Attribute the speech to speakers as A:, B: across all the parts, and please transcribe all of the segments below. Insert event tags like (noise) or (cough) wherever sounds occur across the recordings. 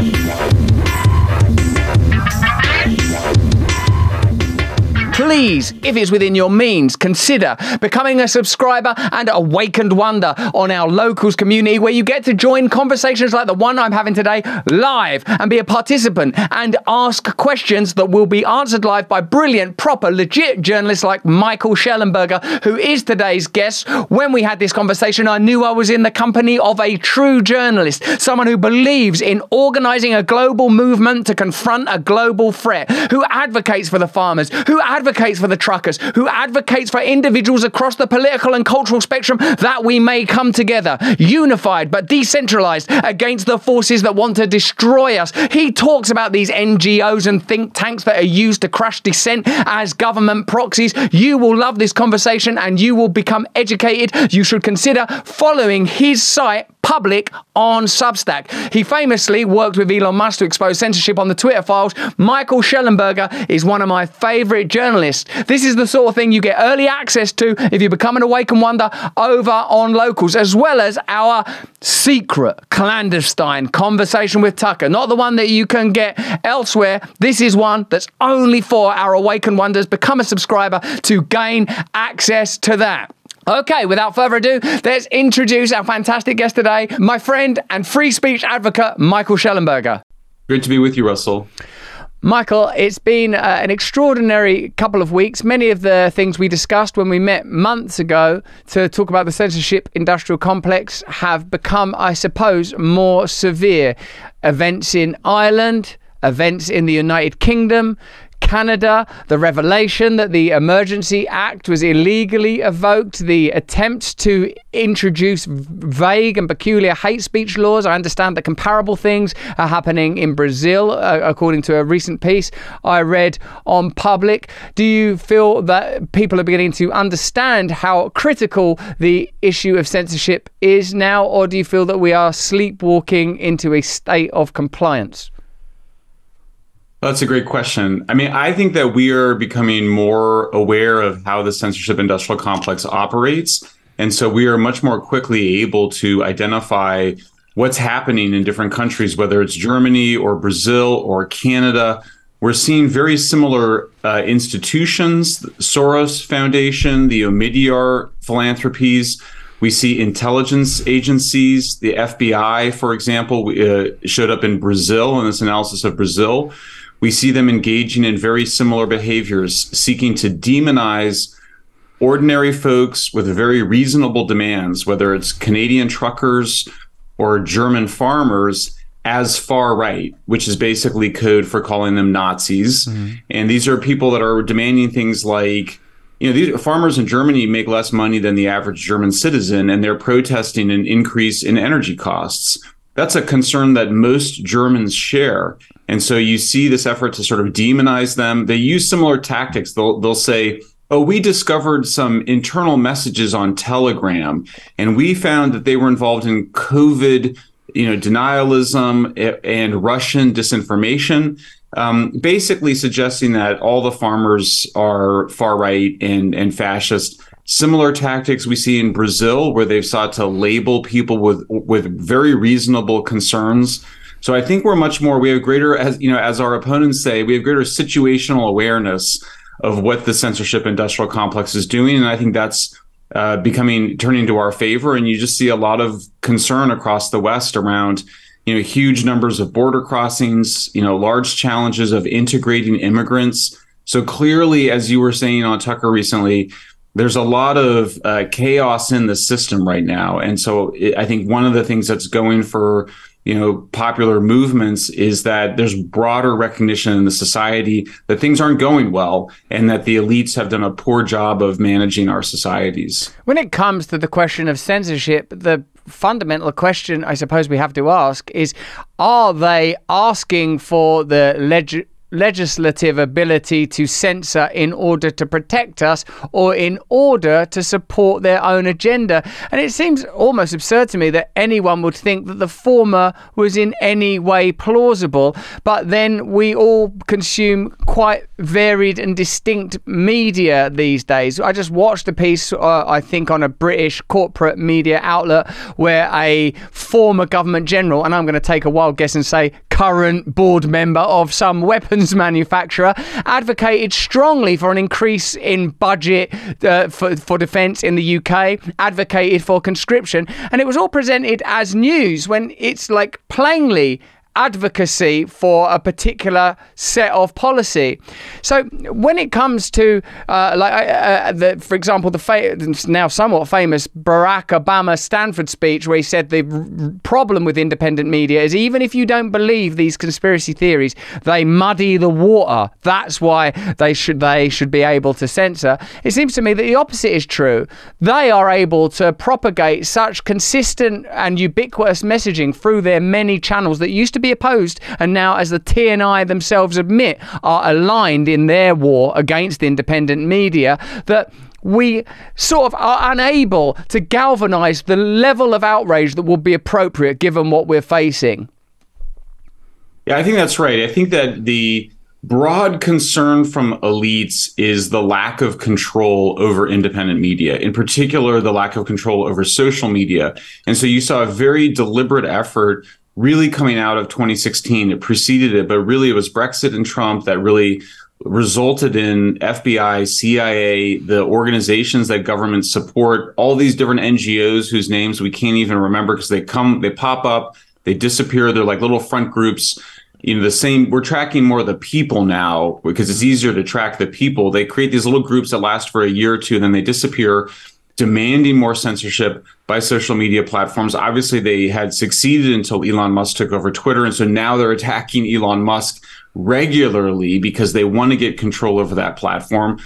A: Thank you. Please, if it's within your means, consider becoming a subscriber and awakened wonder on our locals community where you get to join conversations like the one I'm having today live and be a participant and ask questions that will be answered live by brilliant, proper, legit journalists like Michael Shellenberger, who is today's guest. When we had this conversation, I knew I was in the company of a true journalist, someone who believes in organizing a global movement to confront a global threat, who advocates for the farmers, who advocates advocates for the truckers, who advocates for individuals across the political and cultural spectrum that we may come together, unified but decentralized against the forces that want to destroy us. He talks about these NGOs and think tanks that are used to crush dissent as government proxies. You will love this conversation and you will become educated. You should consider following his site public on Substack. He famously worked with Elon Musk to expose censorship on the Twitter files. Michael Shellenberger is one of my favorite journalists. This is the sort of thing you get early access to if you become an Awaken Wonder over on Locals, as well as our secret, clandestine conversation with Tucker. Not the one that you can get elsewhere. This is one that's only for our Awaken Wonders. Become a subscriber to gain access to that. Okay, without further ado, let's introduce our fantastic guest today, my friend and free speech advocate, Michael Shellenberger.
B: Great to be with you, Russell.
A: Michael, it's been uh, an extraordinary couple of weeks. Many of the things we discussed when we met months ago to talk about the censorship industrial complex have become, I suppose, more severe. Events in Ireland, events in the United Kingdom, Canada, the revelation that the Emergency Act was illegally evoked, the attempts to introduce vague and peculiar hate speech laws. I understand that comparable things are happening in Brazil, uh, according to a recent piece I read on Public. Do you feel that people are beginning to understand how critical the issue of censorship is now, or do you feel that we are sleepwalking into a state of compliance?
B: That's a great question. I mean, I think that we are becoming more aware of how the censorship industrial complex operates. And so we are much more quickly able to identify what's happening in different countries, whether it's Germany or Brazil or Canada. We're seeing very similar uh, institutions, Soros Foundation, the Omidyar philanthropies. We see intelligence agencies, the FBI, for example, uh, showed up in Brazil in this analysis of Brazil we see them engaging in very similar behaviors, seeking to demonize ordinary folks with very reasonable demands, whether it's Canadian truckers or German farmers, as far right, which is basically code for calling them Nazis. Mm-hmm. And these are people that are demanding things like, you know, these farmers in Germany make less money than the average German citizen, and they're protesting an increase in energy costs. That's a concern that most Germans share. And so you see this effort to sort of demonize them. They use similar tactics. They'll they'll say, "Oh, we discovered some internal messages on Telegram, and we found that they were involved in COVID, you know, denialism and Russian disinformation." Um, basically suggesting that all the farmers are far right and and fascist. Similar tactics we see in Brazil, where they've sought to label people with with very reasonable concerns so I think we're much more, we have greater, as you know, as our opponents say, we have greater situational awareness of what the censorship industrial complex is doing. And I think that's uh, becoming, turning to our favor. And you just see a lot of concern across the West around, you know, huge numbers of border crossings, you know, large challenges of integrating immigrants. So clearly, as you were saying on Tucker recently, there's a lot of uh, chaos in the system right now. And so it, I think one of the things that's going for you know popular movements is that there's broader recognition in the society that things aren't going well and that the elites have done a poor job of managing our societies.
A: When it comes to the question of censorship the fundamental question i suppose we have to ask is are they asking for the leg- legislative ability to censor in order to protect us or in order to support their own agenda. And it seems almost absurd to me that anyone would think that the former was in any way plausible, but then we all consume quite varied and distinct media these days. I just watched a piece, uh, I think, on a British corporate media outlet where a former government general, and I'm going to take a wild guess and say current board member of some weapons manufacturer, advocated strongly for an increase in budget uh, for, for defence in the UK, advocated for conscription, and it was all presented as news when it's like plainly advocacy for a particular set of policy. So when it comes to, uh, like, uh, uh, the, for example, the fa- now somewhat famous Barack Obama Stanford speech, where he said the r- problem with independent media is even if you don't believe these conspiracy theories, they muddy the water. That's why they should they should be able to censor. It seems to me that the opposite is true. They are able to propagate such consistent and ubiquitous messaging through their many channels that used to be opposed, and now, as the TNI themselves admit, are aligned in their war against independent media, that we sort of are unable to galvanize the level of outrage that would be appropriate given what we're facing.
B: Yeah, I think that's right. I think that the broad concern from elites is the lack of control over independent media, in particular, the lack of control over social media. And so you saw a very deliberate effort really coming out of 2016. It preceded it, but really it was Brexit and Trump that really resulted in FBI, CIA, the organizations that governments support, all these different NGOs whose names we can't even remember because they come, they pop up, they disappear. They're like little front groups. You know, the same, we're tracking more of the people now because it's easier to track the people. They create these little groups that last for a year or two, then they disappear demanding more censorship by social media platforms. Obviously, they had succeeded until Elon Musk took over Twitter. And so now they're attacking Elon Musk regularly because they want to get control over that platform.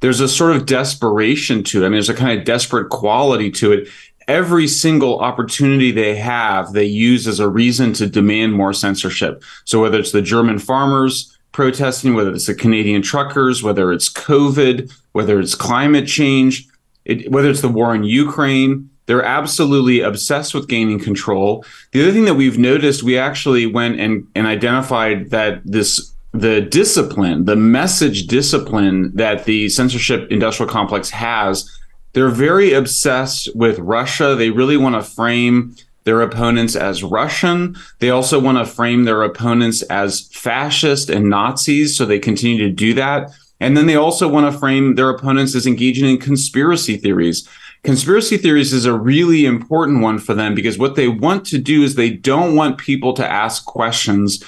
B: There's a sort of desperation to it. I mean, there's a kind of desperate quality to it. Every single opportunity they have, they use as a reason to demand more censorship. So whether it's the German farmers, protesting, whether it's the Canadian truckers, whether it's COVID, whether it's climate change, it, whether it's the war in Ukraine, they're absolutely obsessed with gaining control. The other thing that we've noticed, we actually went and, and identified that this the discipline, the message discipline that the censorship industrial complex has, they're very obsessed with Russia. They really want to frame their opponents as Russian. They also want to frame their opponents as fascist and Nazis. So they continue to do that. And then they also want to frame their opponents as engaging in conspiracy theories. Conspiracy theories is a really important one for them because what they want to do is they don't want people to ask questions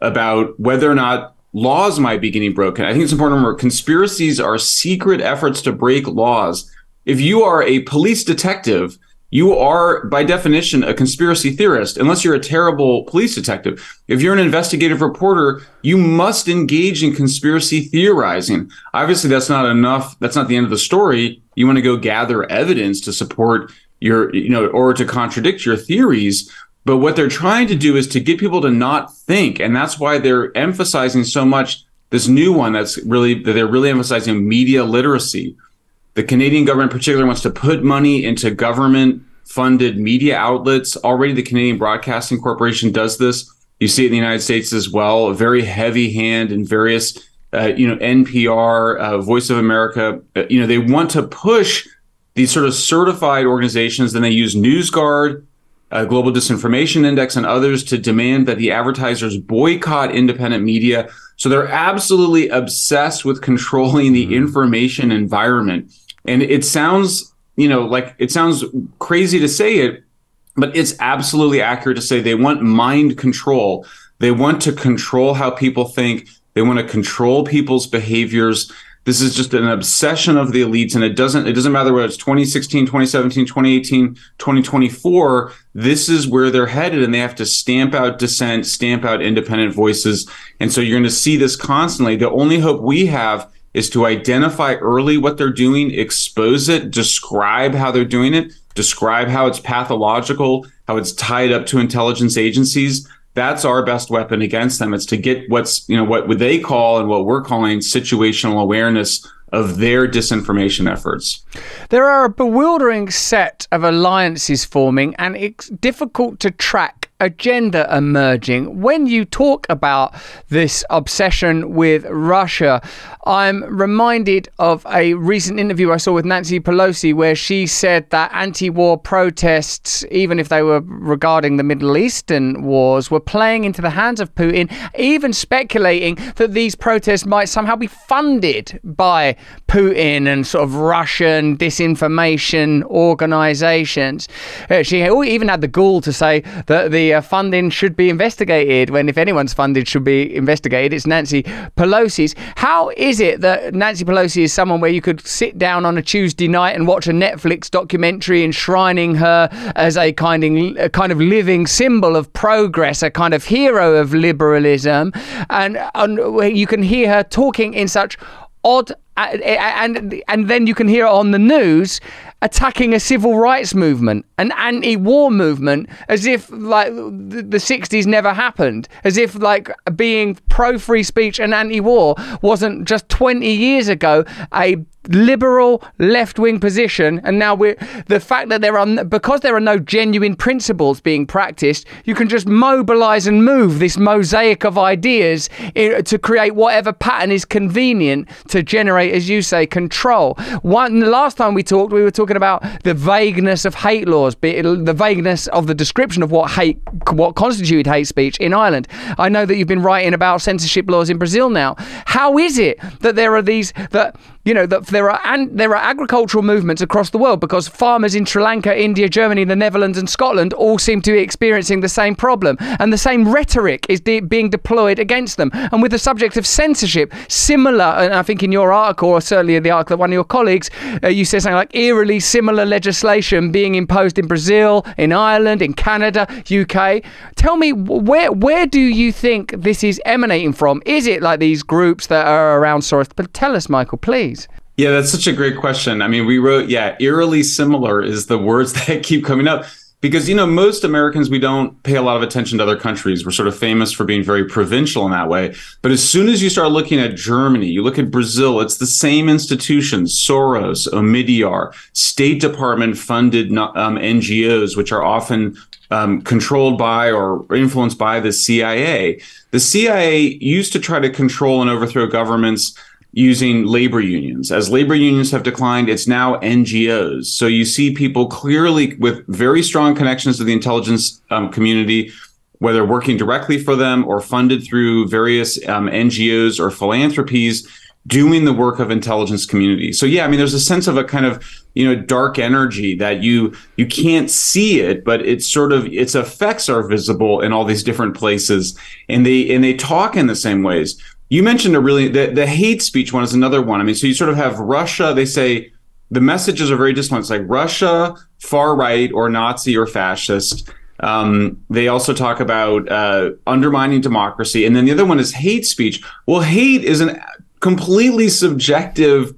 B: about whether or not laws might be getting broken. I think it's important to remember conspiracies are secret efforts to break laws. If you are a police detective, you are by definition a conspiracy theorist unless you're a terrible police detective. If you're an investigative reporter you must engage in conspiracy theorizing. Obviously that's not enough. That's not the end of the story. You want to go gather evidence to support your you know or to contradict your theories. But what they're trying to do is to get people to not think and that's why they're emphasizing so much this new one that's really that they're really emphasizing media literacy the Canadian government, in particular, wants to put money into government funded media outlets. Already, the Canadian Broadcasting Corporation does this. You see it in the United States as well. A very heavy hand in various, uh, you know, NPR, uh, Voice of America. Uh, you know, they want to push these sort of certified organizations. Then they use NewsGuard, uh, Global Disinformation Index, and others to demand that the advertisers boycott independent media. So they're absolutely obsessed with controlling the mm-hmm. information environment. And it sounds, you know, like it sounds crazy to say it, but it's absolutely accurate to say they want mind control. They want to control how people think. They want to control people's behaviors. This is just an obsession of the elites, and it doesn't it doesn't matter whether it's 2016, 2017, 2018, 2024. This is where they're headed, and they have to stamp out dissent, stamp out independent voices, and so you're going to see this constantly. The only hope we have is to identify early what they're doing, expose it, describe how they're doing it, describe how it's pathological, how it's tied up to intelligence agencies that's our best weapon against them. It's to get what's, you know, what would they call and what we're calling situational awareness of their disinformation efforts.
A: There are a bewildering set of alliances forming, and it's difficult to track agenda emerging. When you talk about this obsession with Russia, I'm reminded of a recent interview I saw with Nancy Pelosi where she said that anti war protests, even if they were regarding the Middle Eastern wars, were playing into the hands of Putin, even speculating that these protests might somehow be funded by Putin and sort of Russian disinformation organizations. Uh, she even had the gall to say that the uh, funding should be investigated when, if anyone's funded should be investigated, it's Nancy Pelosi's. How is it that Nancy Pelosi is someone where you could sit down on a Tuesday night and watch a Netflix documentary enshrining her as a kind of, a kind of living symbol of progress, a kind of hero of liberalism, and, and you can hear her talking in such odd and and then you can hear on the news attacking a civil rights movement, an anti-war movement, as if like the, the 60s never happened, as if like being pro-free speech and anti-war wasn't just 20 years ago a liberal left wing position and now we're the fact that there are because there are no genuine principles being practiced you can just mobilize and move this mosaic of ideas to create whatever pattern is convenient to generate as you say control. One last time we talked we were talking about the vagueness of hate laws the vagueness of the description of what hate what constituted hate speech in Ireland. I know that you've been writing about censorship laws in Brazil now. How is it that there are these that you know that there are and there are agricultural movements across the world because farmers in Sri Lanka, India, Germany, the Netherlands, and Scotland all seem to be experiencing the same problem, and the same rhetoric is de- being deployed against them. And with the subject of censorship, similar, and I think in your article or certainly in the article of one of your colleagues, uh, you said something like eerily similar legislation being imposed in Brazil, in Ireland, in Canada, UK. Tell me where where do you think this is emanating from? Is it like these groups that are around Soros? But tell us, Michael, please.
B: Yeah, that's such a great question. I mean, we wrote, yeah, eerily similar is the words (laughs) that keep coming up because, you know, most Americans, we don't pay a lot of attention to other countries. We're sort of famous for being very provincial in that way. But as soon as you start looking at Germany, you look at Brazil, it's the same institutions, Soros, Omidyar, State Department funded um, NGOs, which are often um, controlled by or influenced by the CIA. The CIA used to try to control and overthrow governments using labor unions. As labor unions have declined, it's now NGOs. So you see people clearly with very strong connections to the intelligence um, community, whether working directly for them or funded through various um, NGOs or philanthropies, doing the work of intelligence community. So yeah, I mean, there's a sense of a kind of you know dark energy that you you can't see it, but it's sort of its effects are visible in all these different places, and they and they talk in the same ways. You mentioned a really the, the hate speech one is another one. I mean, so you sort of have Russia. They say the messages are very disciplined. It's like Russia, far right, or Nazi or fascist. Um, they also talk about uh, undermining democracy, and then the other one is hate speech. Well, hate is a completely subjective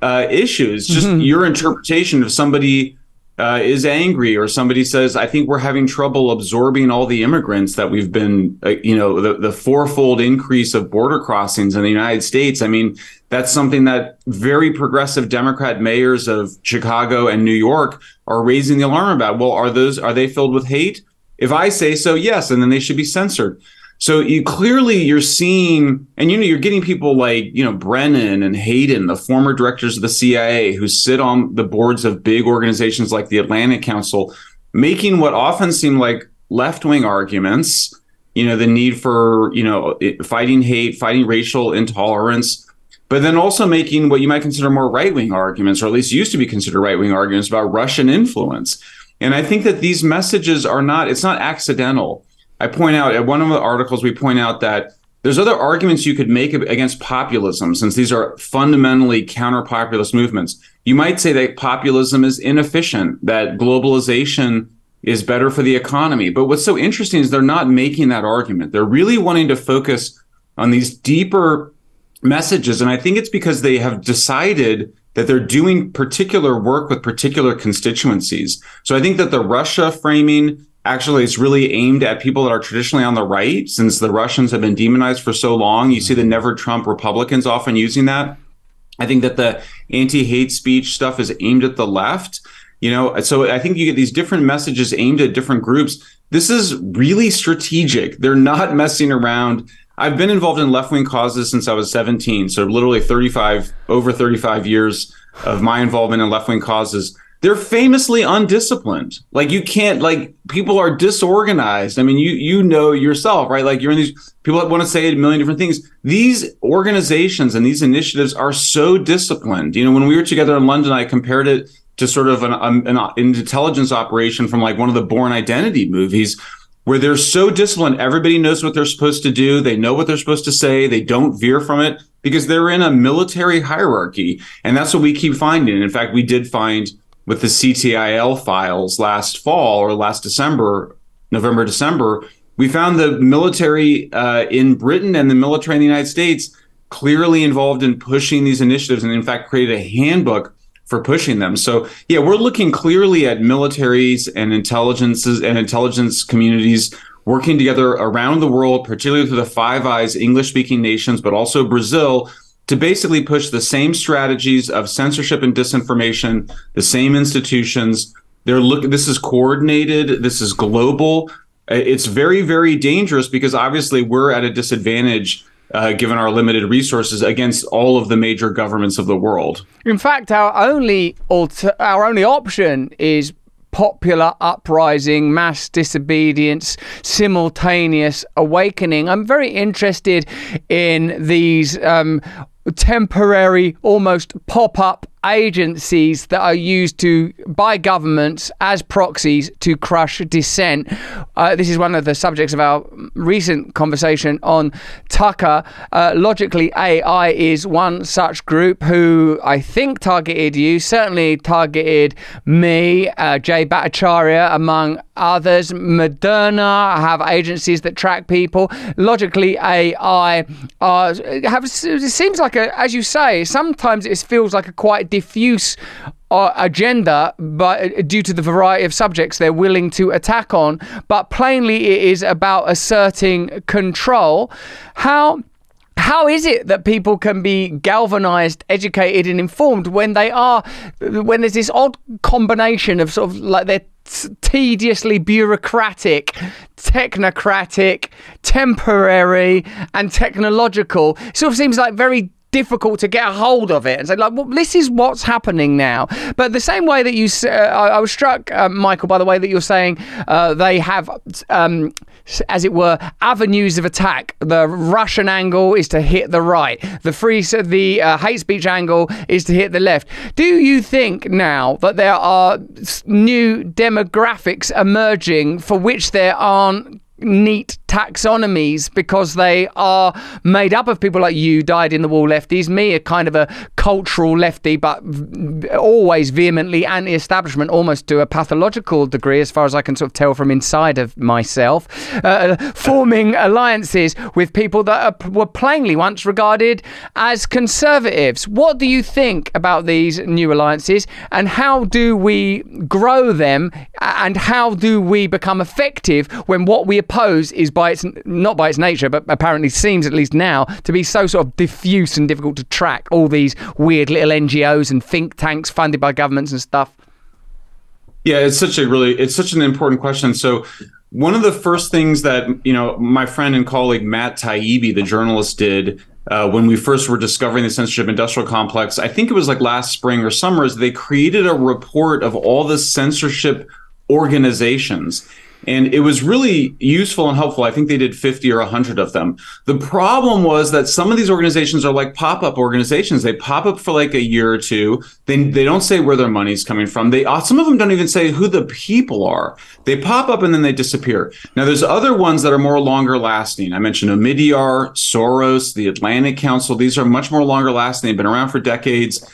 B: uh, issue. It's just mm-hmm. your interpretation of somebody uh, is angry or somebody says, I think we're having trouble absorbing all the immigrants that we've been, uh, you know, the, the fourfold increase of border crossings in the United States. I mean, that's something that very progressive Democrat mayors of Chicago and New York are raising the alarm about. Well, are those, are they filled with hate? If I say so, yes, and then they should be censored. So you clearly you're seeing, and you know, you're getting people like, you know, Brennan and Hayden, the former directors of the CIA who sit on the boards of big organizations like the Atlantic Council, making what often seem like left-wing arguments, you know, the need for, you know, fighting hate, fighting racial intolerance, but then also making what you might consider more right-wing arguments, or at least used to be considered right-wing arguments about Russian influence. And I think that these messages are not, it's not accidental I point out at one of the articles, we point out that there's other arguments you could make against populism, since these are fundamentally counter populist movements. You might say that populism is inefficient, that globalization is better for the economy. But what's so interesting is they're not making that argument. They're really wanting to focus on these deeper messages. And I think it's because they have decided that they're doing particular work with particular constituencies. So I think that the Russia framing actually it's really aimed at people that are traditionally on the right, since the Russians have been demonized for so long. You see the never Trump Republicans often using that. I think that the anti hate speech stuff is aimed at the left. You know, so I think you get these different messages aimed at different groups. This is really strategic. They're not (laughs) messing around. I've been involved in left wing causes since I was 17. So literally 35, over 35 years of my involvement in left wing causes they're famously undisciplined. Like you can't like people are disorganized. I mean, you you know yourself, right? Like you're in these people that want to say a million different things. These organizations and these initiatives are so disciplined. You know, when we were together in London, I compared it to sort of an, um, an, an intelligence operation from like one of the Bourne Identity movies where they're so disciplined. Everybody knows what they're supposed to do. They know what they're supposed to say. They don't veer from it because they're in a military hierarchy. And that's what we keep finding. In fact, we did find with the CTIL files last fall or last December, November, December, we found the military uh, in Britain and the military in the United States clearly involved in pushing these initiatives and, in fact, created a handbook for pushing them. So, yeah, we're looking clearly at militaries and intelligences and intelligence communities working together around the world, particularly through the Five Eyes English speaking nations, but also Brazil, to basically push the same strategies of censorship and disinformation, the same institutions. They're looking, this is coordinated, this is global. It's very, very dangerous because obviously we're at a disadvantage uh, given our limited resources against all of the major governments of the world.
A: In fact, our only alter- our only option is popular uprising, mass disobedience, simultaneous awakening. I'm very interested in these um, temporary, almost pop up agencies that are used to by governments as proxies to crush dissent. Uh, this is one of the subjects of our recent conversation on Tucker. Uh, Logically AI is one such group who I think targeted you, certainly targeted me, uh, Jay Bhattacharya, among others. Moderna have agencies that track people. Logically AI uh, have, it seems like a, as you say, sometimes it feels like a quite diffuse uh, agenda, but uh, due to the variety of subjects they're willing to attack on, but plainly it is about asserting control. How how is it that people can be galvanized, educated, and informed when they are, when there's this odd combination of sort of like they're tediously bureaucratic, technocratic, temporary, and technological? It sort of seems like very difficult to get a hold of it. And say like well this is what's happening now. But the same way that you uh, I, I, was struck uh, michael by the way that you're saying uh, they have um, as it were avenues of attack. The russian angle is to hit the right. The free the uh, hate speech angle is to hit the left. Do you think now that there are new demographics emerging for which there aren't neat taxonomies because they are made up of people like you, died in the wall lefties, me, a kind of a cultural lefty, but always vehemently anti establishment, almost to a pathological degree, as far as I can sort of tell from inside of myself, uh, forming alliances with people that are, were plainly once regarded as conservatives. What do you think about these new alliances and how do we grow them and how do we become effective when what we oppose is by its not by its nature, but apparently seems at least now to be so sort of diffuse and difficult to track. All these weird little NGOs and think tanks funded by governments and stuff.
B: Yeah, it's such a really it's such an important question. So one of the first things that you know my friend and colleague Matt Taibbi, the journalist, did uh, when we first were discovering the censorship industrial complex, I think it was like last spring or summer, is they created a report of all the censorship organizations And it was really useful and helpful. I think they did 50 or 100 of them. The problem was that some of these organizations are like pop up organizations. They pop up for like a year or two. They, they don't say where their money's coming from. They uh, Some of them don't even say who the people are. They pop up and then they disappear. Now, there's other ones that are more longer lasting. I mentioned Omidyar, Soros, the Atlantic Council. These are much more longer lasting. They've been around for decades.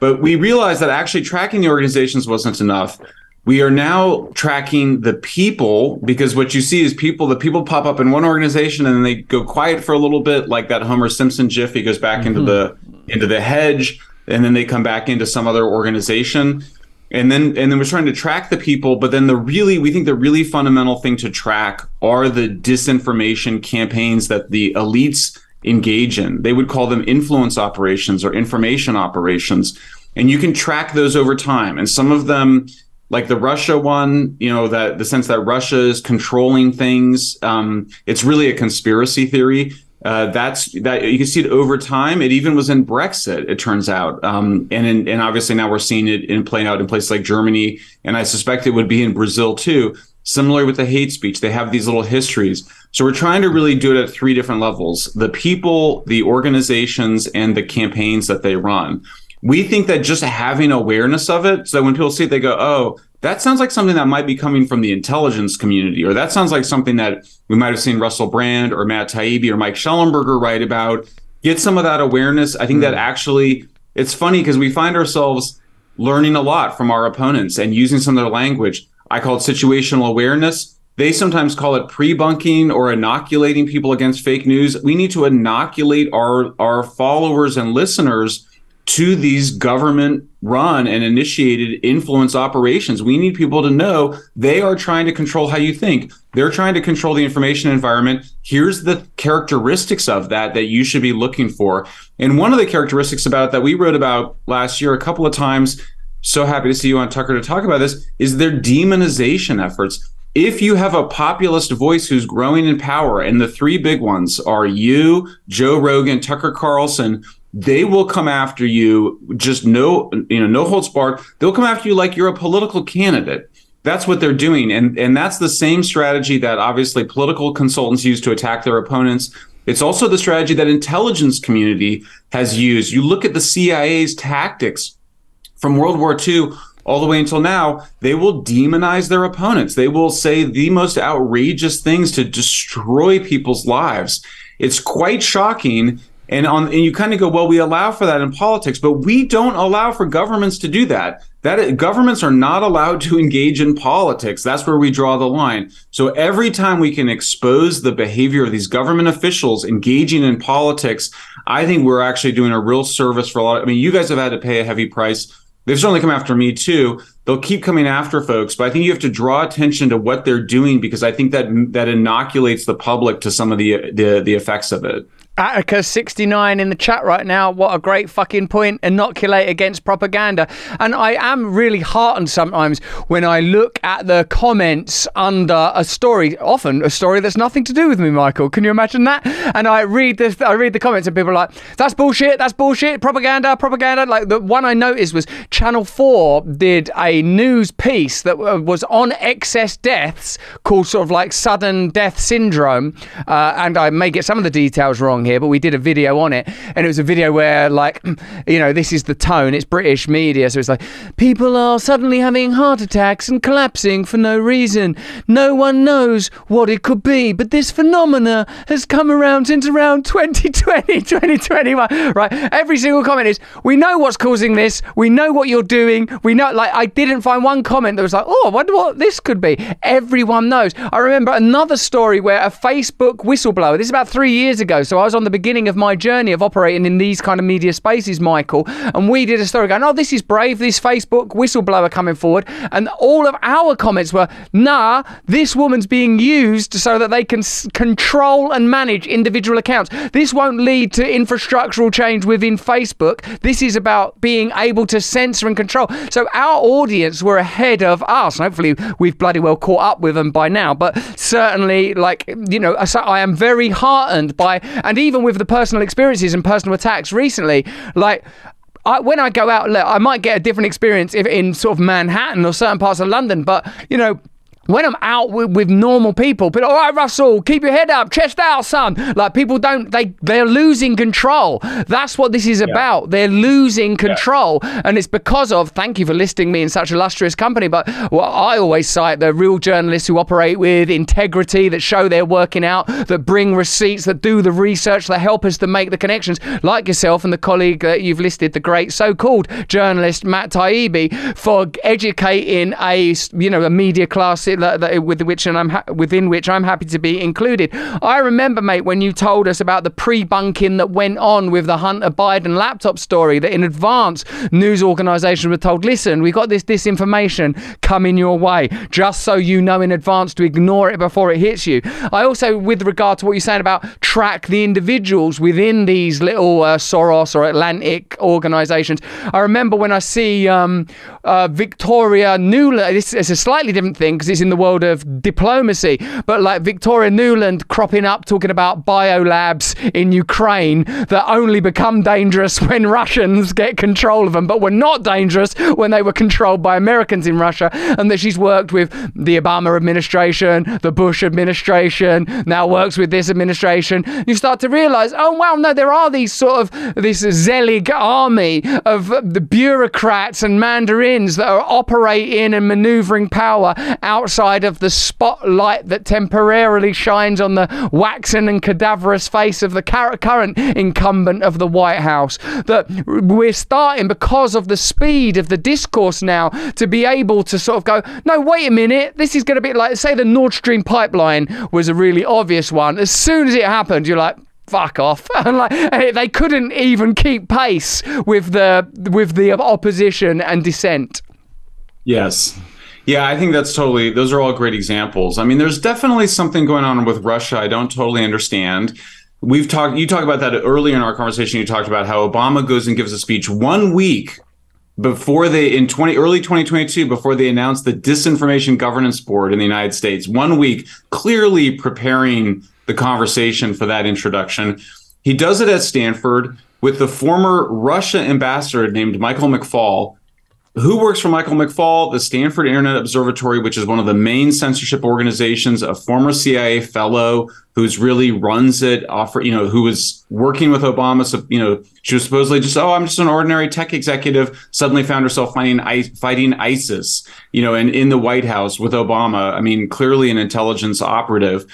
B: But we realized that actually tracking the organizations wasn't enough we are now tracking the people because what you see is people the people pop up in one organization and then they go quiet for a little bit like that homer simpson gif he goes back mm-hmm. into the into the hedge and then they come back into some other organization. And then and then we're trying to track the people but then the really we think the really fundamental thing to track are the disinformation campaigns that the elites engage in. They would call them influence operations or information operations. And you can track those over time. And some of them like the Russia one, you know, that the sense that Russia is controlling things. Um, it's really a conspiracy theory. Uh, that's that you can see it over time. It even was in Brexit, it turns out, um, and in, and obviously now we're seeing it in playing out in places like Germany, and I suspect it would be in Brazil too. Similar with the hate speech, they have these little histories. So we're trying to really do it at three different levels: the people, the organizations, and the campaigns that they run we think that just having awareness of it, so when people see it, they go, oh, that sounds like something that might be coming from the intelligence community, or that sounds like something that we might have seen Russell Brand or Matt Taibbi or Mike Shellenberger write about. Get some of that awareness. I think mm. that actually, it's funny because we find ourselves learning a lot from our opponents and using some of their language. I call it situational awareness. They sometimes call it pre-bunking or inoculating people against fake news. We need to inoculate our, our followers and listeners to these government run and initiated influence operations. We need people to know they are trying to control how you think. They're trying to control the information environment. Here's the characteristics of that that you should be looking for. And one of the characteristics about that we wrote about last year a couple of times, so happy to see you on Tucker to talk about this, is their demonization efforts. If you have a populist voice who's growing in power, and the three big ones are you, Joe Rogan, Tucker Carlson, they will come after you just no you know no holds barred. They'll come after you like you're a political candidate. That's what they're doing. And and that's the same strategy that obviously political consultants use to attack their opponents. It's also the strategy that intelligence community has used. You look at the CIA's tactics from World War II all the way until now, they will demonize their opponents. They will say the most outrageous things to destroy people's lives. It's quite shocking and on and you kind of go, well, we allow for that in politics, but we don't allow for governments to do that. That governments are not allowed to engage in politics. That's where we draw the line. So every time we can expose the behavior of these government officials engaging in politics, I think we're actually doing a real service for a lot. Of, I mean, you guys have had to pay a heavy price. They've certainly come after me too. They'll keep coming after folks, but I think you have to draw attention to what they're doing because I think that that inoculates the public to some of the the, the effects of it.
A: Attica69 in the chat right now. What a great fucking point. Inoculate against propaganda. And I am really heartened sometimes when I look at the comments under a story, often a story that's nothing to do with me, Michael. Can you imagine that? And I read this, I read the comments and people are like, that's bullshit, that's bullshit, propaganda, propaganda. Like the one I noticed was Channel 4 did a news piece that was on excess deaths called sort of like sudden death syndrome. Uh, and I may get some of the details wrong here, but we did a video on it, and it was a video where, like, (clears throat) you know, this is the tone. It's British media, so it's like people are suddenly having heart attacks and collapsing for no reason. No one knows what it could be, but this phenomena has come around since around (laughs) 2020, 2021. Right? Every single comment is, we know what's causing this. We know what you're doing. We know. Like, I didn't find one comment that was like, oh, I wonder what this could be. Everyone knows. I remember another story where a Facebook whistleblower. This is about three years ago, so I was on the beginning of my journey of operating in these kind of media spaces, Michael. And we did a story going, oh, this is brave, this Facebook whistleblower coming forward. And all of our comments were, nah, this woman's being used so that they can s- control and manage individual accounts. This won't lead to infrastructural change within Facebook. This is about being able to censor and control. So our audience were ahead of us. Hopefully we've bloody well caught up with them by now. But certainly, like, you know, I am very heartened by, and even with the personal experiences and personal attacks recently, like I, when I go out, I might get a different experience if in sort of Manhattan or certain parts of London, but you know when I'm out with, with normal people, but all right, Russell, keep your head up, chest out, son. Like people don't, they they're losing control. That's what this is about. They're losing control, and it's because of. Thank you for listing me in such illustrious company. But well, I always cite the real journalists who operate with integrity, that show they're working out, that bring receipts, that do the research, that help us to make the connections, like yourself and the colleague that you've listed, the great so-called journalist Matt Taibbi, for educating a you know a media class that, that, with which and I'm ha- within which I'm happy to be included. I remember, mate, when you told us about the pre-bunking that went on with the Hunter Biden laptop story. That in advance, news organisations were told, "Listen, we got this disinformation coming your way, just so you know in advance to ignore it before it hits you." I also, with regard to what you're saying about track the individuals within these little uh, Soros or Atlantic organisations, I remember when I see um, uh, Victoria Nuland. This is a slightly different thing because it's in the world of diplomacy, but like Victoria Nuland cropping up talking about biolabs in Ukraine that only become dangerous (laughs) when Russians get control of them, but were not dangerous when they were controlled by Americans in Russia, and that she's worked with the Obama administration, the Bush administration, now works with this administration. You start to realize, oh wow, no, there are these sort of this Zelig army of the bureaucrats and mandarins that are operating and maneuvering power outside of the spotlight that temporarily shines on the waxen and cadaverous face of the current incumbent of the White House. That we're starting, because of the speed of the discourse now, to be able to sort of go, no, wait a minute, this is going to be like, say, the Nord Stream pipeline was a really obvious one. As soon as it happened, you're like, fuck off (laughs) and like they couldn't even keep pace with the with the opposition and dissent
B: yes yeah, I think that's totally, those are all great examples. I mean, there's definitely something going on with Russia I don't totally understand. We've talked, you talked about that earlier in our conversation. You talked about how Obama goes and gives a speech one week before they, in 20, early 2022, before they announced the Disinformation Governance Board in the United States, one week, clearly preparing the conversation for that introduction. He does it at Stanford with the former Russia ambassador named Michael McFaul who works for Michael McFaul, the Stanford Internet Observatory, which is one of the main censorship organizations, a former CIA fellow who's really runs it, offer, you know, who was working with Obama. So, you know, she was supposedly just, oh, I'm just an ordinary tech executive, suddenly found herself fighting, fighting ISIS, you know, and in the White House with Obama. I mean, clearly an intelligence operative.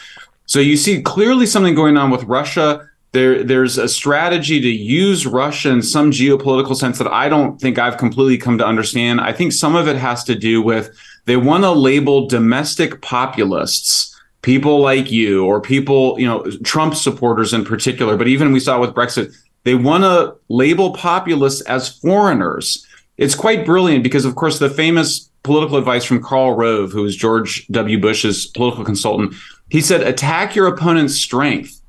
B: So you see clearly something going on with Russia there there's a strategy to use Russia in some geopolitical sense that I don't think I've completely come to understand. I think some of it has to do with they want to label domestic populists, people like you or people, you know, Trump supporters in particular, but even we saw with Brexit, they want to label populists as foreigners. It's quite brilliant because of course the famous political advice from Karl Rove, who was George W. Bush's political consultant, he said attack your opponent's strength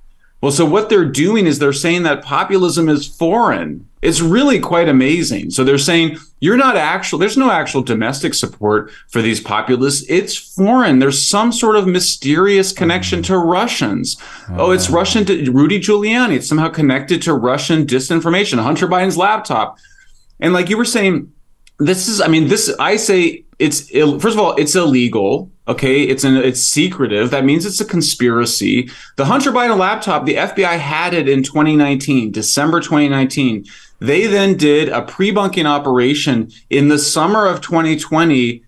B: well, so what they're doing is they're saying that populism is foreign. It's really quite amazing. So they're saying you're not actual, there's no actual domestic support for these populists. It's foreign. There's some sort of mysterious connection mm-hmm. to Russians. Oh, it's Russian to Rudy Giuliani. It's somehow connected to Russian disinformation, Hunter Biden's laptop. And like you were saying, this is, I mean, this, I say it's, first of all, it's illegal Okay, it's an it's secretive. That means it's a conspiracy. The Hunter Biden laptop, the FBI had it in 2019, December 2019. They then did a pre-bunking operation in the summer of 2020,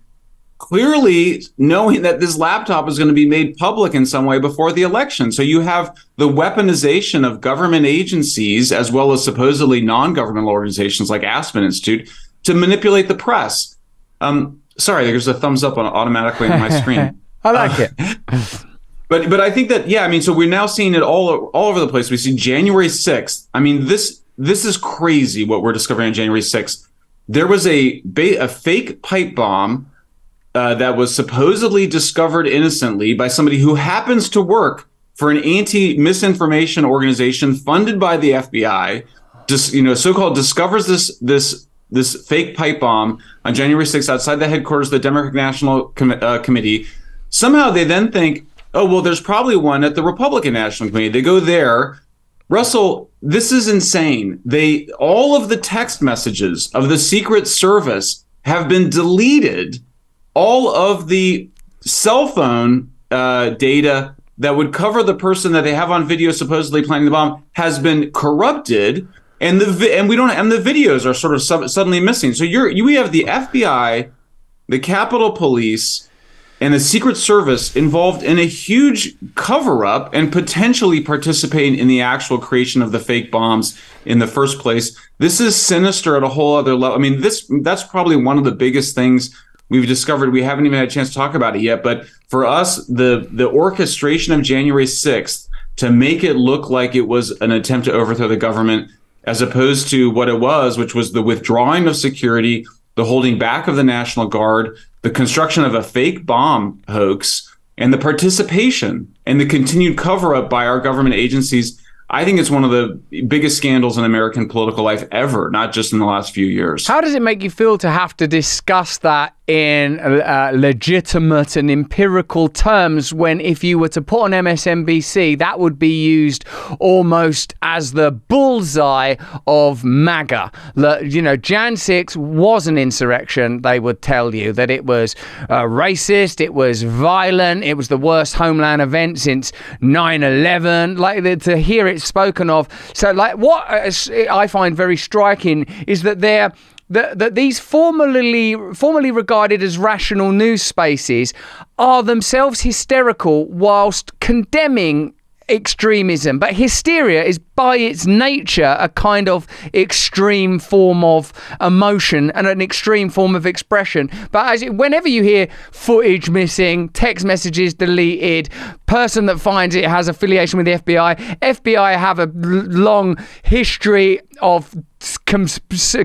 B: clearly knowing that this laptop is going to be made public in some way before the election. So you have the weaponization of government agencies as well as supposedly non-governmental organizations like Aspen Institute to manipulate the press. Um, Sorry, there's a thumbs up on automatically on my screen. (laughs)
A: I like uh,
B: it. but but I think that yeah, I mean, so we're now seeing it all all over the place. We see January sixth. I mean, this this is crazy what we're discovering on January sixth. There was a a fake pipe bomb uh, that was supposedly discovered innocently by somebody who happens to work for an anti misinformation organization funded by the FBI. Just you know, so-called discovers this this this fake pipe bomb on January 6th outside the headquarters of the Democratic National Com- uh, Committee. Somehow they then think, oh, well, there's probably one at the Republican National Committee. They go there. Russell, this is insane. They all of the text messages of the Secret Service have been deleted. All of the cell phone uh, data that would cover the person that they have on video supposedly planting the bomb has been corrupted and the vi- and we don't and the videos are sort of su- suddenly missing so you're you we have the FBI the Capitol Police and the Secret Service involved in a huge cover up and potentially participating in the actual creation of the fake bombs in the first place. This is sinister at a whole other level. I mean, this that's probably one of the biggest things we've discovered. We haven't even had a chance to talk about it yet, but for us, the the orchestration of January 6th to make it look like it was an attempt to overthrow the government as opposed to what it was, which was the withdrawing of security, the holding back of the National Guard, the construction of a fake bomb hoax, and the participation and the continued cover up by our government agencies. I think it's one of the biggest scandals in American political life ever, not just in the last few years.
A: How does it make you feel to have to discuss that in uh, legitimate and empirical terms when if you were to put on MSNBC, that would be used almost as the bullseye of MAGA. You know, Jan 6 was an insurrection, they would tell you that it was uh, racist, it was violent, it was the worst homeland event since 9 11. Like to hear it spoken of. So, like, what I find very striking is that they're that, that these formerly formerly regarded as rational news spaces are themselves hysterical whilst condemning extremism. But hysteria is by its nature a kind of extreme form of emotion and an extreme form of expression. But as it, whenever you hear footage missing, text messages deleted, person that finds it has affiliation with the FBI, FBI have a long history of com-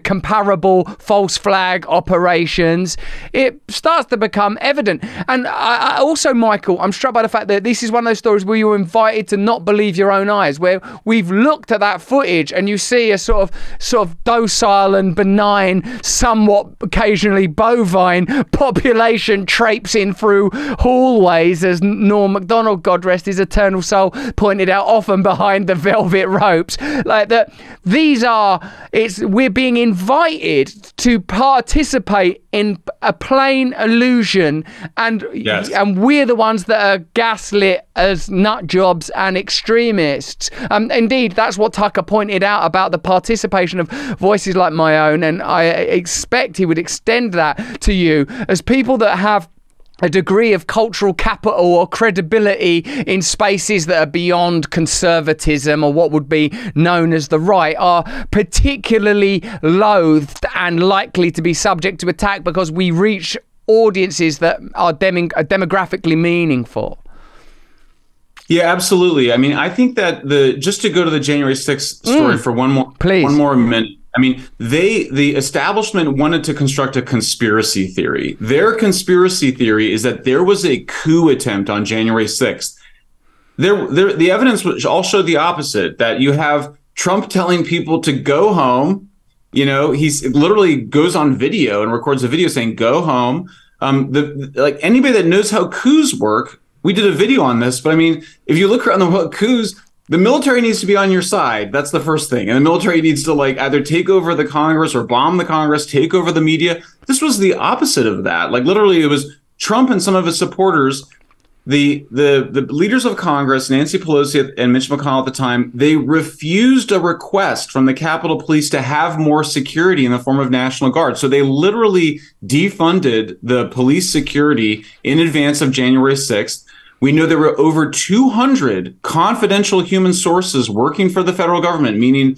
A: comparable false flag operations, it starts to become evident. And I, I also, Michael, I'm struck by the fact that this is one of those stories where you're invited to not believe your own eyes, where we've looked at that footage and you see a sort of sort of docile and benign, somewhat occasionally bovine (laughs) population traipsing through hallways, as Norm Macdonald, God rest his eternal soul, pointed out, often behind the velvet ropes. Like that, these are it's we're being invited to participate in a plain illusion, and yes. and we're the ones that are gaslit as nut jobs and extremists. Um, indeed, that's what Tucker pointed out about the participation of voices like my own, and I expect he would extend that to you as people that have a degree of cultural capital or credibility in spaces that are beyond conservatism or what would be known as the right are particularly loathed and likely to be subject to attack because we reach audiences that are, dem- demographically meaningful.
B: Yeah, absolutely. I mean, I think that the just to go to the January 6th story mm, for one more please. one more minute. I mean, they the establishment wanted to construct a conspiracy theory. Their conspiracy theory is that there was a coup attempt on January 6th. There, there the evidence all showed the opposite. That you have Trump telling people to go home. You know, he's literally goes on video and records a video saying "Go home." Um, the like anybody that knows how coups work, we did a video on this. But I mean, if you look around the coups, the military needs to be on your side. That's the first thing. And the military needs to like either take over the Congress or bomb the Congress, take over the media. This was the opposite of that. Like literally it was Trump and some of his supporters, the the the leaders of Congress, Nancy Pelosi and Mitch McConnell at the time, they refused a request from the Capitol Police to have more security in the form of National Guard. So they literally defunded the police security in advance of January 6th. We know there were over 200 confidential human sources working for the federal government, meaning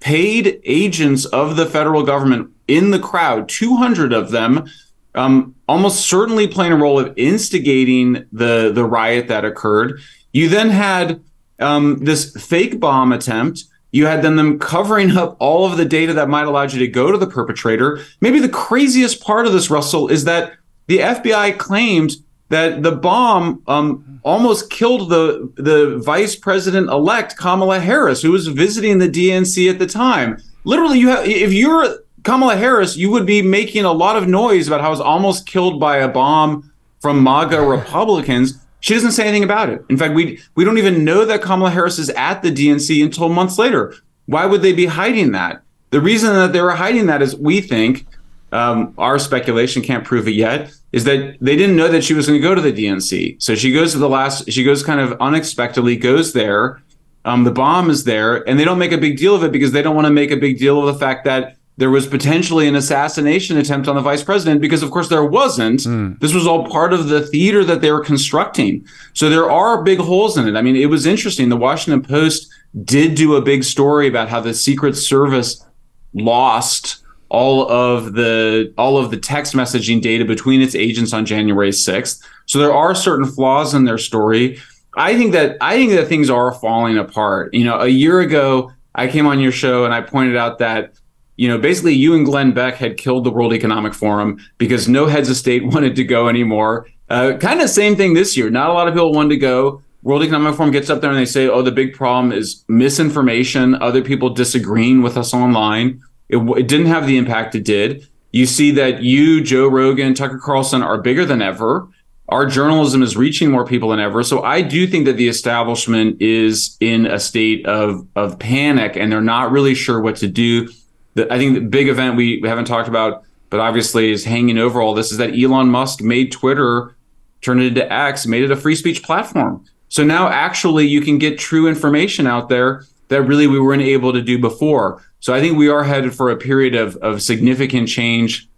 B: paid agents of the federal government in the crowd, 200 of them, um, almost certainly playing a role of instigating the, the riot that occurred. You then had um, this fake bomb attempt. You had them, them covering up all of the data that might allow you to go to the perpetrator. Maybe the craziest part of this, Russell, is that the FBI claimed that the bomb um, almost killed the the vice president elect Kamala Harris, who was visiting the DNC at the time. Literally, you have if you're Kamala Harris, you would be making a lot of noise about how I was almost killed by a bomb from MAGA (laughs) Republicans. She doesn't say anything about it. In fact, we we don't even know that Kamala Harris is at the DNC until months later. Why would they be hiding that? The reason that they were hiding that is we think um, our speculation can't prove it yet, is that they didn't know that she was going to go to the DNC. So she goes to the last, she goes kind of unexpectedly, goes there. Um, the bomb is there, and they don't make a big deal of it because they don't want to make a big deal of the fact that there was potentially an assassination attempt on the vice president because of course there wasn't mm. this was all part of the theater that they were constructing so there are big holes in it i mean it was interesting the washington post did do a big story about how the secret service lost all of the all of the text messaging data between its agents on January 6th. So there are certain flaws in their story. I think that I think that things are falling apart. You know, a year ago I came on your show and I pointed out that you know, basically you and Glenn Beck had killed the World Economic Forum because no heads of state (laughs) wanted to go anymore. Uh, kind of same thing this year. Not a lot of people wanted to go. World Economic Forum gets up there and they say, "Oh, the big problem is misinformation, other people disagreeing with us online." It, it didn't have the impact it did. You see that you, Joe Rogan, Tucker Carlson are bigger than ever. Our journalism is reaching more people than ever. So I do think that the establishment is in a state of of panic and they're not really sure what to do. The, I think the big event we, we haven't talked about, but obviously is hanging over all this is that Elon Musk made Twitter turn it into X, made it a free speech platform. So now actually you can get true information out there that really we weren't able to do before. So I think we are headed for a period of, of significant change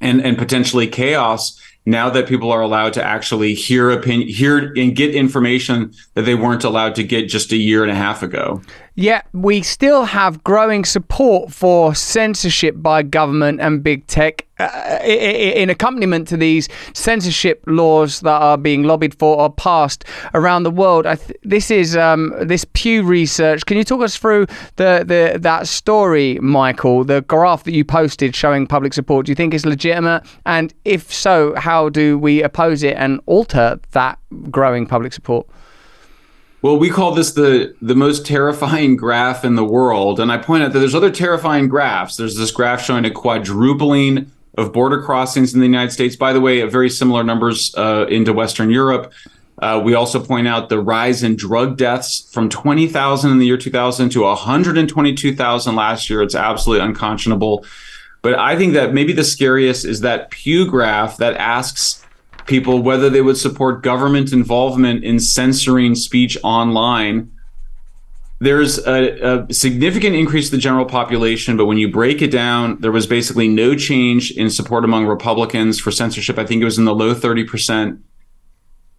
B: and, and potentially chaos now that people are allowed to actually hear opinion, hear and get information that they weren't allowed to get just a year and a half ago.
A: Yet we still have growing support for censorship by government and big tech uh, in accompaniment to these censorship laws that are being lobbied for or passed around the world. Th- this is um, this Pew Research. Can you talk us through the, the that story, Michael? The graph that you posted showing public support. Do you think is legitimate? And if so, how do we oppose it and alter that growing public support?
B: Well, we call this the the most terrifying graph in the world, and I point out that there's other terrifying graphs. There's this graph showing a quadrupling of border crossings in the United States. By the way, very similar numbers uh, into Western Europe. Uh, we also point out the rise in drug deaths from 20,000 in the year 2000 to 122,000 last year. It's absolutely unconscionable. But I think that maybe the scariest is that Pew graph that asks people whether they would support government involvement in censoring speech online. There's a, a, significant increase in the general population, but when you break it down, there was basically no change in support among Republicans for censorship. I think it was in the low 30%.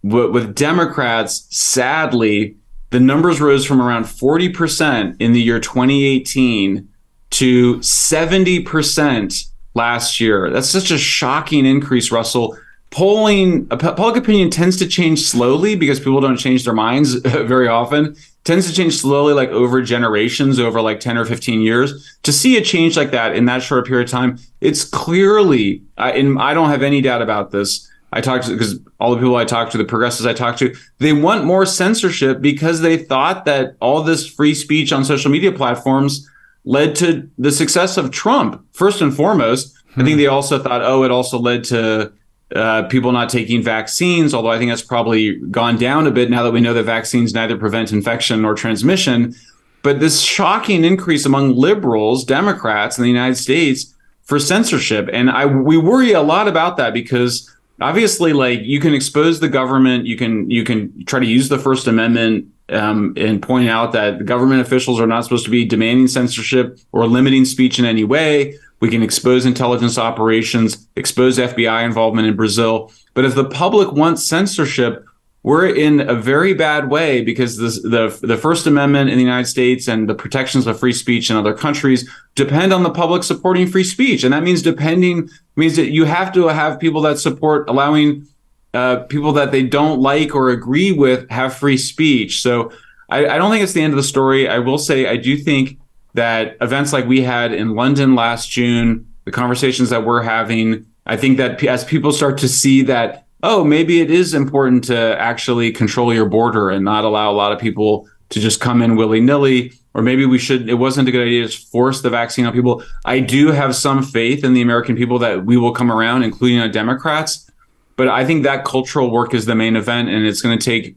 B: But With Democrats, sadly, the numbers rose from around 40% in the year 2018 to 70% last year. That's such a shocking increase, Russell polling public opinion tends to change slowly because people don't change their minds (laughs) very often tends to change slowly like over generations over like 10 or 15 years to see a change like that in that short period of time it's clearly I, and i don't have any doubt about this i talked to because all the people i talked to the progressives i talked to they want more censorship because they thought that all this free speech on social media platforms led to the success of trump first and foremost hmm. i think hmm. they also thought oh it also led to uh, people not taking vaccines, although I think that's probably gone down a bit now that we know that vaccines neither prevent infection nor transmission. But this shocking increase among liberals, Democrats in the United States for censorship. And I we worry a lot about that because obviously like you can expose the government, you can you can try to use the First Amendment um, and point out that government officials are not supposed to be demanding censorship or limiting speech in any way. We can expose intelligence operations, expose FBI involvement in Brazil. But if the public wants censorship, we're in a very bad way because this, the the First Amendment in the United States and the protections of free speech in other countries depend on the public supporting free speech, and that means depending means that you have to have people that support allowing uh, people that they don't like or agree with have free speech. So I, I don't think it's the end of the story. I will say I do think that events like we had in London last June, the conversations that we're having, I think that as people start to see that, oh, maybe it is important to actually control your border and not allow a lot of people to just come in willy nilly, or maybe we should, it wasn't a good idea to force the vaccine on people. I do have some faith in the American people that we will come around, including on Democrats. But I think that cultural work is the main event, and it's going to take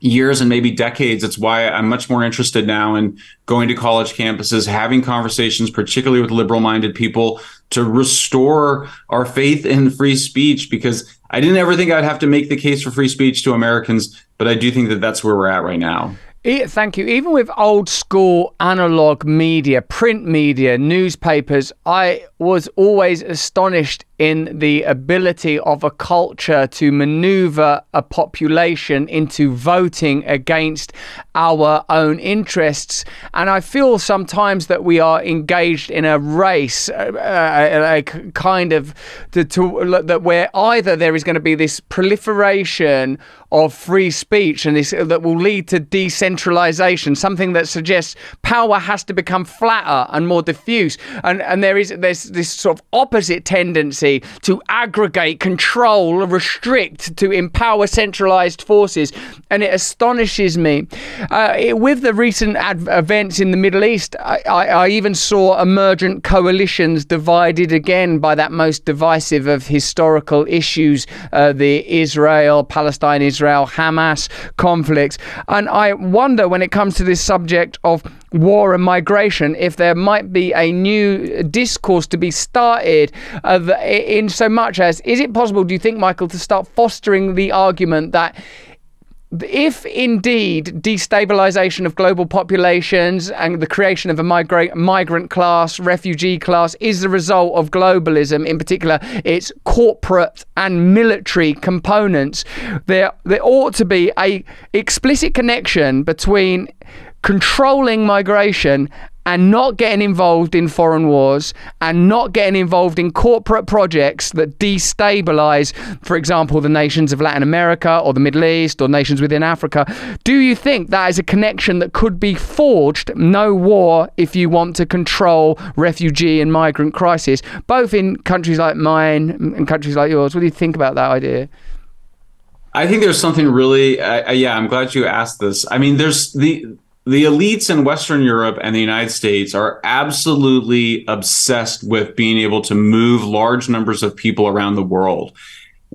B: years and maybe decades. It's why I'm much more interested now in going to college campuses, having conversations, particularly with liberal minded people, to restore our faith in free speech. Because I didn't ever think I'd have to make the case for free speech to Americans, but I do think that that's where we're at right now.
A: Thank you. Even with old school analog media, print media, newspapers, I was always astonished in the ability of a culture to maneuver a population into voting against our own interests. And I feel sometimes that we are engaged in a race, uh, a, a kind of to, to, that where either there is going to be this proliferation of free speech and this that will lead to decentralization, something that suggests power has to become flatter and more diffuse. And and there is there's this sort of opposite tendency to aggregate, control, restrict, to empower centralized forces. And it astonishes me. Uh, it, with the recent ad- events in the Middle East, I, I, I even saw emergent coalitions divided again by that most divisive of historical issues uh, the Israel, Palestine, Israel, Hamas conflicts. And I wonder when it comes to this subject of war and migration if there might be a new discourse to be started uh, in so much as is it possible do you think michael to start fostering the argument that if indeed destabilization of global populations and the creation of a migra- migrant class, refugee class is the result of globalism, in particular its corporate and military components, there there ought to be a explicit connection between controlling migration and not getting involved in foreign wars and not getting involved in corporate projects that destabilize, for example, the nations of Latin America or the Middle East or nations within Africa. Do you think that is a connection that could be forged? No war if you want to control refugee and migrant crisis, both in countries like mine and countries like yours. What do you think about that idea?
B: I think there's something really, uh, yeah, I'm glad you asked this. I mean, there's the the elites in Western Europe and the United States are absolutely obsessed with being able to move large numbers of people around the world.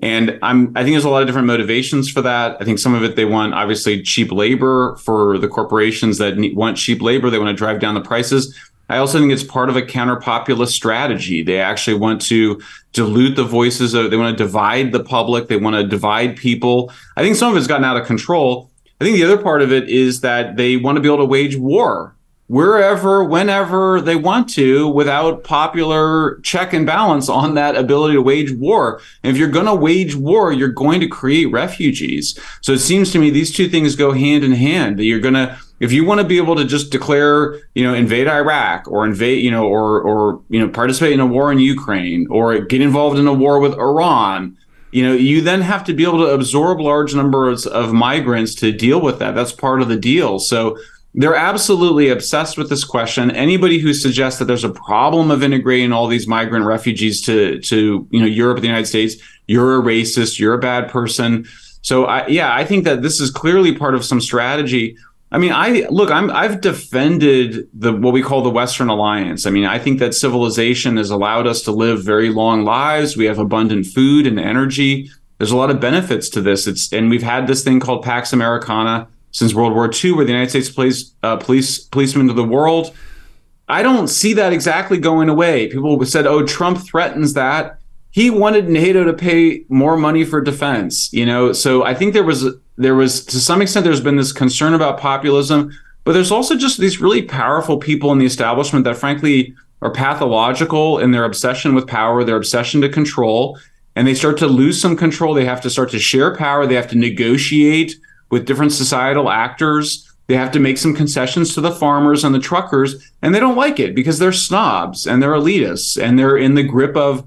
B: And I'm, I think there's a lot of different motivations for that. I think some of it they want obviously cheap labor for the corporations that need, want cheap labor. They want to drive down the prices. I also think it's part of a counter-populist strategy. They actually want to dilute the voices of, they want to divide the public. They want to divide people. I think some of it's gotten out of control. I think the other part of it is that they want to be able to wage war wherever, whenever they want to without popular check and balance on that ability to wage war. And if you're going to wage war, you're going to create refugees. So it seems to me these two things go hand in hand that you're going to, if you want to be able to just declare, you know, invade Iraq or invade, you know, or, or, you know, participate in a war in Ukraine or get involved in a war with Iran, you know you then have to be able to absorb large numbers of migrants to deal with that. That's part of the deal. So they're absolutely obsessed with this question. Anybody who suggests that there's a problem of integrating all these migrant refugees to to you know Europe the United States you're a racist you're a bad person. So I, yeah I think that this is clearly part of some strategy I mean, I look, I'm I've defended the what we call the Western Alliance. I mean, I think that civilization has allowed us to live very long lives. We have abundant food and energy. There's a lot of benefits to this. It's and we've had this thing called Pax Americana since World War II, where the United States plays uh, police policemen to the world. I don't see that exactly going away. People said, "Oh, Trump threatens that." He wanted NATO to pay more money for defense, you know. So I think there was there was to some extent there's been this concern about populism, but there's also just these really powerful people in the establishment that frankly are pathological in their obsession with power, their obsession to control, and they start to lose some control. They have to start to share power. They have to negotiate with different societal actors. They have to make some concessions to the farmers and the truckers, and they don't like it because they're snobs and they're elitists and they're in the grip of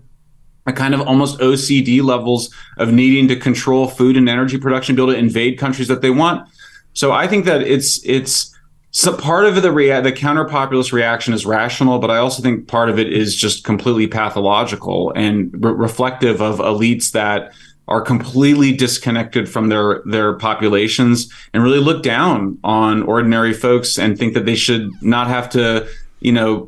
B: a kind of almost OCD levels of needing to control food and energy production, be able to invade countries that they want. So I think that it's it's so part of the rea- the counter populist reaction is rational, but I also think part of it is just completely pathological and re- reflective of elites that are completely disconnected from their their populations and really look down on ordinary folks and think that they should not have to, you know,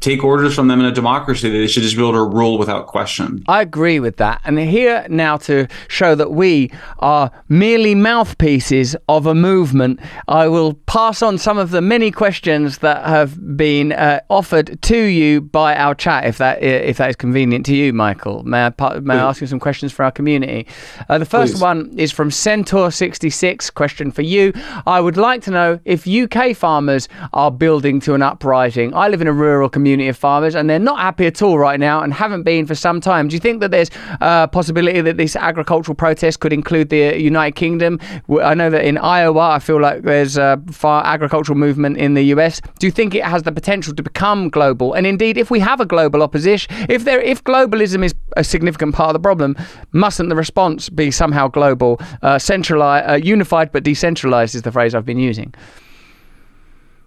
B: take orders from them in a democracy. That they should just be able to rule without question.
A: I agree with that. And here now to show that we are merely mouthpieces of a movement, I will pass on some of the many questions that have been uh, offered to you by our chat, if that if that is convenient to you, Michael. May I, may I ask you some questions for our community? Uh, the first Please. one is from Centaur66. Question for you. I would like to know if UK farmers are building to an uprising. I live in a rural community of farmers and they're not happy at all right now and haven't been for some time. Do you think that there's a possibility that this agricultural protest could include the United Kingdom? I know that in Iowa, I feel like there's a far agricultural movement in the US. Do you think it has the potential to become global? And indeed, if we have a global opposition, if there, if globalism is a significant part of the problem, mustn't the response be somehow global, uh, centralized, uh, unified but decentralized is the phrase I've been using?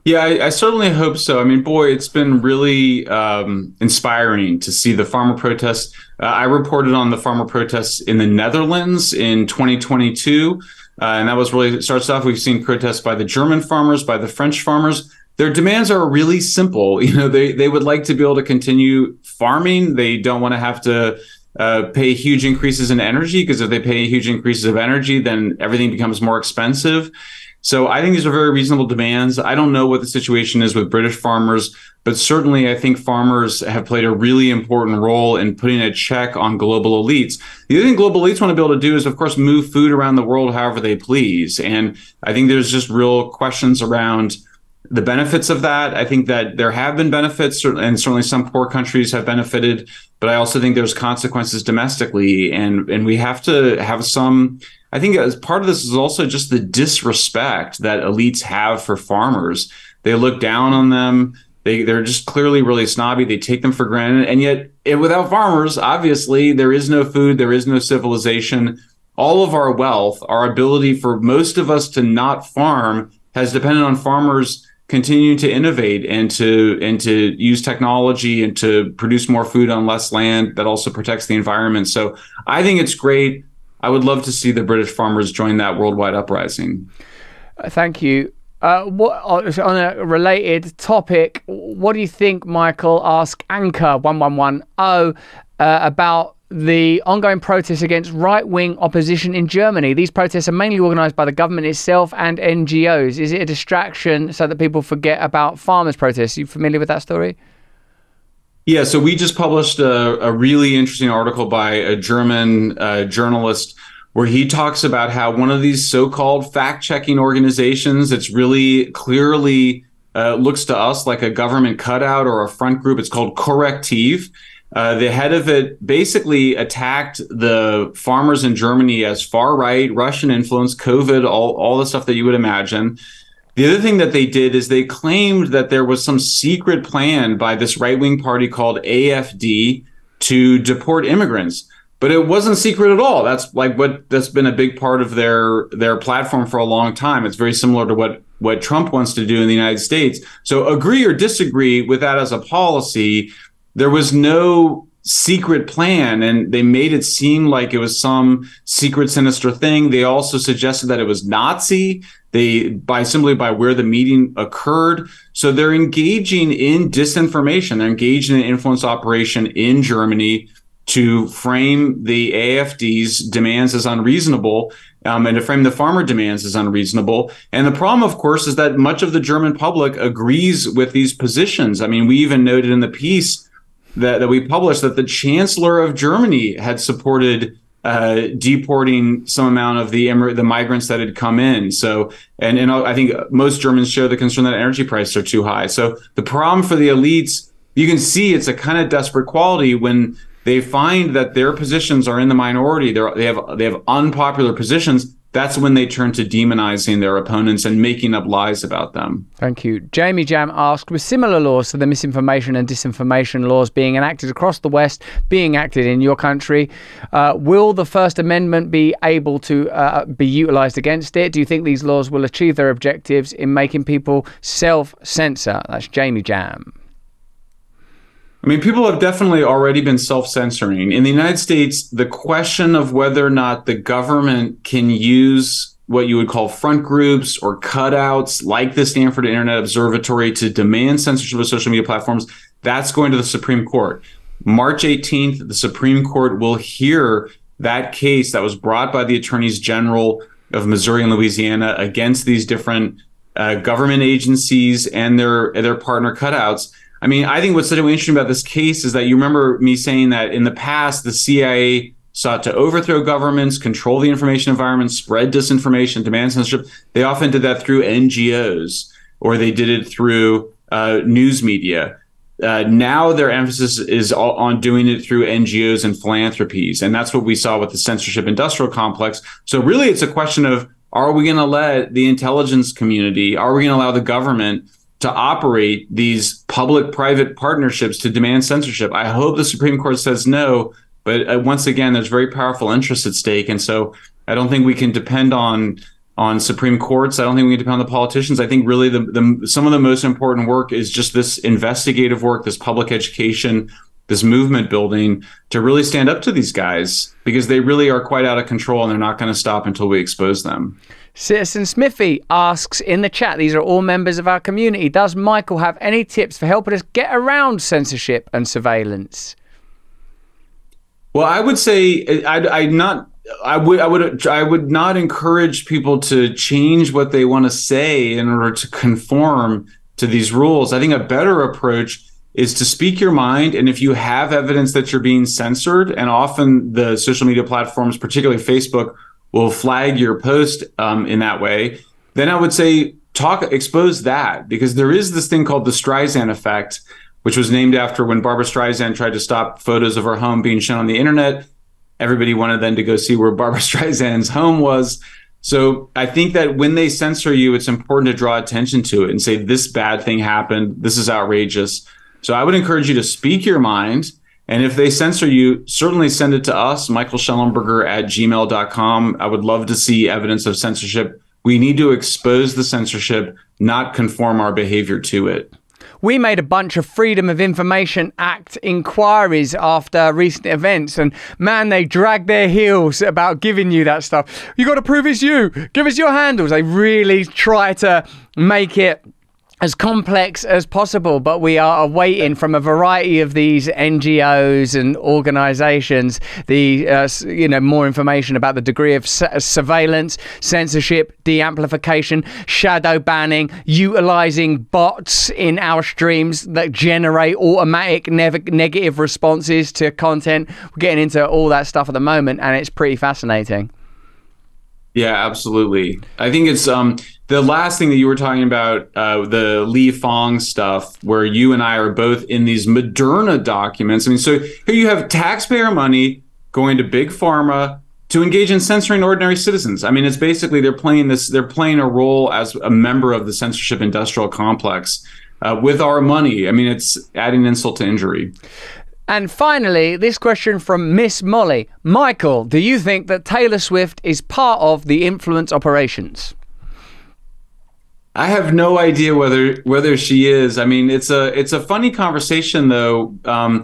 B: Yeah, I, I, certainly hope so. I mean, boy, it's been really um, inspiring to see the farmer protests. Uh, I reported on the farmer protests in the Netherlands in 2022, uh, and that was really starts off. We've seen protests by the German farmers, by the French farmers. Their demands are really simple. (laughs) You know, they they would like to be able to continue farming. They don't want to have to uh, pay huge increases in energy because if they pay huge increases of energy, then everything becomes more expensive. So I think these are very reasonable demands. I don't know what the situation is with British farmers, but certainly I think farmers have played a really important role in putting a check on global elites. The other thing global elites want to be able to do is, of course, move food around the world however they please. And I think there's just real questions around the benefits of that. I think that there have been benefits, and certainly some poor countries have benefited, but I also think there's consequences domestically, and and we have to have some I think as part of this is also just the disrespect that elites have for farmers. They look down on them. They they're just clearly really snobby. They take them for granted, and yet it, without farmers, obviously there is no food, there is no civilization. All of our wealth, our ability for most of us to not farm, has depended on farmers continuing to innovate and to and to use technology and to produce more food on less land that also protects the environment. So I think it's great. I would love to see the British farmers join that worldwide uprising.
A: Uh, thank you. Uh, what uh, on a related topic? What do you think, Michael? Ask Anchor one one one zero uh, about the ongoing protests against right wing opposition in Germany. These protests are mainly organised by the government itself and NGOs. Is it a distraction so that people forget about farmers' protests? Are you familiar with that story?
B: Yeah, so we just published a, a really interesting article by a German uh, journalist where he talks about how one of these so-called fact-checking organizations it's really clearly uh, looks to us like a government cutout or a front group. It's called Correctiv. Uh, the head of it basically attacked the farmers in Germany as far right, Russian influence, COVID, all, all the stuff that you would imagine. The other thing that they did is they claimed that there was some secret plan by this right wing party called AFD to deport immigrants. But it wasn't secret at all. That's like what that's been a big part of their their platform for a long time. It's very similar to what what Trump wants to do in the United States. So agree or disagree with that as a policy, there was no secret plan and they made it seem like it was some secret sinister thing they also suggested that it was nazi they by simply by where the meeting occurred so they're engaging in disinformation they're engaged in an influence operation in germany to frame the afd's demands as unreasonable um, and to frame the farmer demands as unreasonable. And the problem, of course, is that much of the German public agrees with these positions. I mean, we even noted in the piece that, that we published that the chancellor of Germany had supported uh, deporting some amount of the the migrants that had come in. So, and and I think most Germans share the concern that energy prices are too high. So the problem for the elites, you can see it's a kind of desperate quality when they find that their positions are in the minority. They're, they have they have unpopular positions that's when they turn to demonizing their opponents and making up lies about them.
A: Thank you. Jamie Jam asked With similar laws to the misinformation and disinformation laws being enacted across the West, being acted in your country, uh, will the First Amendment be able to uh, be utilized against it? Do you think these laws will achieve their objectives in making people self censor? That's Jamie Jam.
B: I mean, people have definitely already been self censoring. In the United States, the question of whether or not the government can use what you would call front groups or cutouts like the Stanford Internet Observatory to demand censorship of social media platforms, That's going to the Supreme Court. March 18th, the Supreme Court will hear that case that was brought by the attorneys general of Missouri and Louisiana against these different uh, government agencies and their their partner cutouts. I mean, I think what's so interesting about this case is that you remember me saying that in the past the CIA sought to overthrow governments, control the information environment, spread disinformation, demand censorship. They often did that through NGOs or they did it through uh, news media. Uh, now their emphasis is on doing it through NGOs and philanthropies. And that's what we saw with the censorship industrial complex. So really it's a question of are we going to let the intelligence community, are we going to allow the government to operate these public private partnerships to demand censorship? I hope the Supreme Court says no. But uh, once again, there's very powerful interests at stake. And so I don't think we can depend on on Supreme Courts. I don't think we can depend on the politicians. I think really the, the some of the most important work is just this investigative work, this public education, this movement building to really stand up to these guys because they really are quite out of control and they're not going to stop until we expose them.
A: Citizen Smithy asks in the chat, these are all members of our community. Does Michael have any tips for helping us get around censorship and surveillance?
B: Well, I would say I, I not I would I would I would not encourage people to change what they want to say in order to conform to these rules. I think a better approach is to speak your mind and if you have evidence that you're being censored and often the social media platforms particularly Facebook will flag your post um, in that way then I would say talk expose that because there is this thing called the Streisand effect which was named after when Barbra Streisand tried to stop photos of her home being shown on the internet everybody wanted then to go see where Barbra (laughs) Streisand's home was. So I think that when they censor you, it's important to draw attention to it and say, this bad thing happened. This is outrageous. So I would encourage you to speak your mind. And if they censor you, certainly send it to us, Michael Shellenberger at gmail.com. I would love to see evidence of censorship. We need to expose the censorship, not conform our behavior to it
A: we made a bunch of Freedom of Information Act inquiries after recent events, and man, they dragged their heels about giving you that stuff. You got to prove it's you. Give us your handles. They really try to make it as complex as possible, but we are awaiting from a variety of these NGOs and organisations the uh, you know more information about the degree of surveillance, censorship, de-amplification, shadow banning, utilising bots in our streams that generate automatic ne- negative responses to content. We're getting into all that stuff at the moment, and it's pretty fascinating.
B: Yeah, absolutely. I think it's um the last thing that you were talking about, uh, the Li Fong stuff, where you and I are both in these Moderna documents. I mean, so here you have taxpayer money going to big pharma to engage in censoring ordinary citizens. I mean, it's basically they're playing this, they're playing a role as a member of the censorship industrial complex uh, with our money. I mean, it's adding insult to injury.
A: And finally, this question from Miss Molly. Michael, do you think that Taylor Swift is part of the influence operations?
B: I have no idea whether whether she is. I mean, it's a it's a funny conversation though. Um,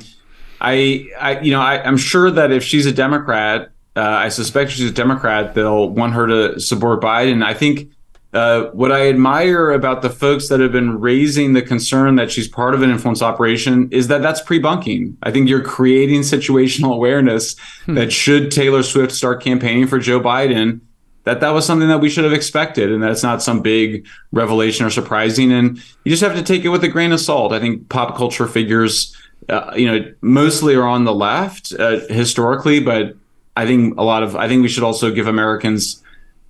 B: I, I you know I, am sure that if she's a Democrat, uh, I suspect she's a Democrat, they'll want her to support Biden. I think uh, what I admire about the folks that have been raising the concern that she's part of an influence operation is that that's pre-bunking. I think you're creating situational (laughs) awareness hmm. that should Taylor Swift start campaigning for Joe Biden, that that was something that we should have expected, and that's not some big revelation or surprising. And you just have to take it with a grain of salt. I think pop culture figures, uh, you know, mostly are on the left uh, historically, but I think a lot of I think we should also give Americans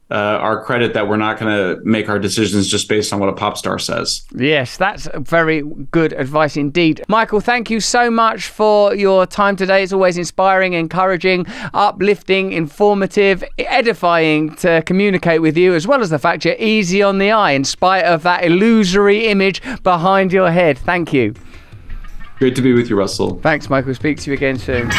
B: uh, our credit that we're not going to make our decisions just based on what a pop star says.
A: Yes, that's very good advice indeed. Michael, thank you so much for your time today. It's always inspiring, encouraging, uplifting, informative, edifying to communicate with you, as well as the fact you're easy on the eye in spite of that illusory image behind your head. Thank you.
B: Great to be with you, Russell.
A: Thanks, Michael. Speak to you again soon.